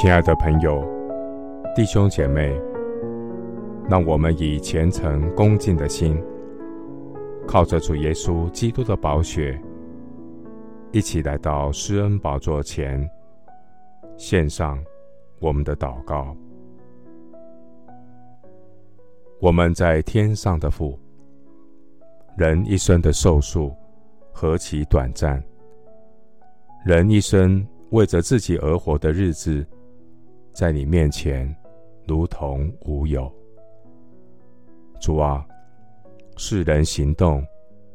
亲爱的朋友、弟兄姐妹，让我们以虔诚恭敬的心，靠着主耶稣基督的宝血，一起来到施恩宝座前，献上我们的祷告。我们在天上的父，人一生的寿数何其短暂，人一生为着自己而活的日子，在你面前，如同无有。主啊，世人行动，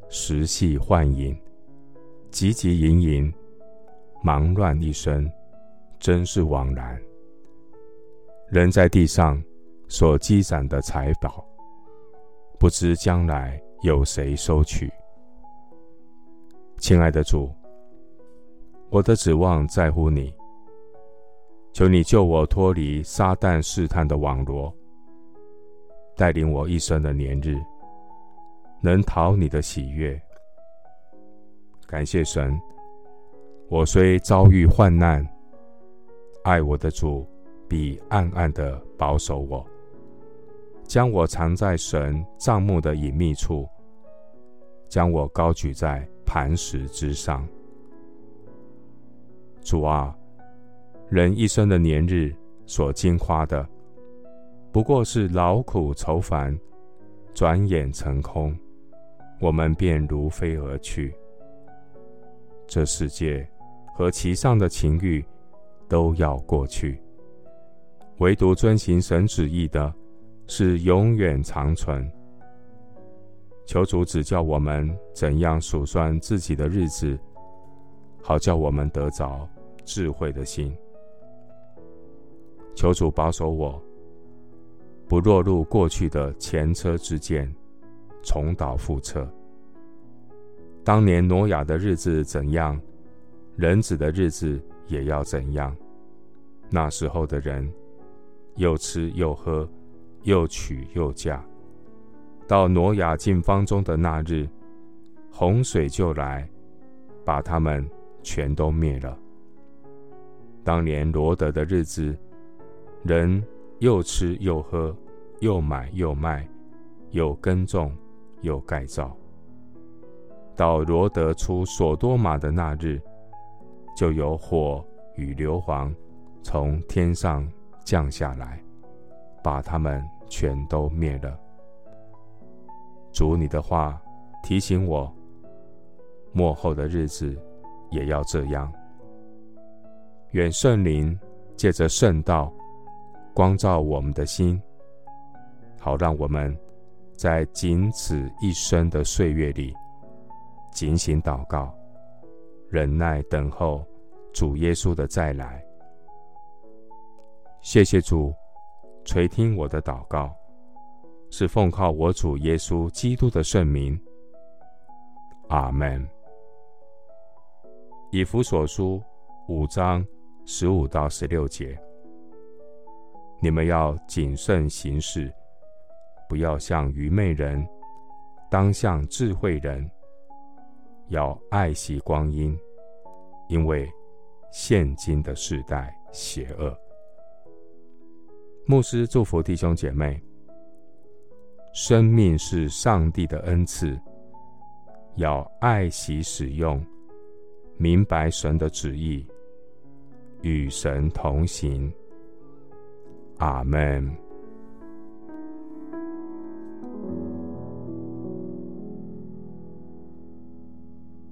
时系幻影，汲汲营营，忙乱一生，真是枉然。人在地上所积攒的财宝，不知将来有谁收取。亲爱的主，我的指望在乎你。求你救我脱离撒旦试探的网罗，带领我一生的年日，能讨你的喜悦。感谢神，我虽遭遇患难，爱我的主必暗暗的保守我，将我藏在神帐幕的隐秘处，将我高举在磐石之上。主啊。人一生的年日所经花的，不过是劳苦愁烦，转眼成空，我们便如飞而去。这世界和其上的情欲都要过去，唯独遵行神旨意的，是永远长存。求主指教我们怎样数算自己的日子，好叫我们得着智慧的心。求主保守我，不落入过去的前车之鉴，重蹈覆辙。当年挪亚的日子怎样，人子的日子也要怎样。那时候的人，又吃又喝，又娶又嫁。到挪亚进方舟的那日，洪水就来，把他们全都灭了。当年罗得的日子。人又吃又喝，又买又卖，又耕种，又盖造。到罗得出所多玛的那日，就有火与硫磺从天上降下来，把他们全都灭了。主你的话提醒我，末后的日子也要这样。愿圣灵借着圣道。光照我们的心，好让我们在仅此一生的岁月里，警醒祷告，忍耐等候主耶稣的再来。谢谢主垂听我的祷告，是奉靠我主耶稣基督的圣名。阿门。以弗所书五章十五到十六节。你们要谨慎行事，不要像愚昧人，当像智慧人。要爱惜光阴，因为现今的世代邪恶。牧师祝福弟兄姐妹：生命是上帝的恩赐，要爱惜使用，明白神的旨意，与神同行。阿门。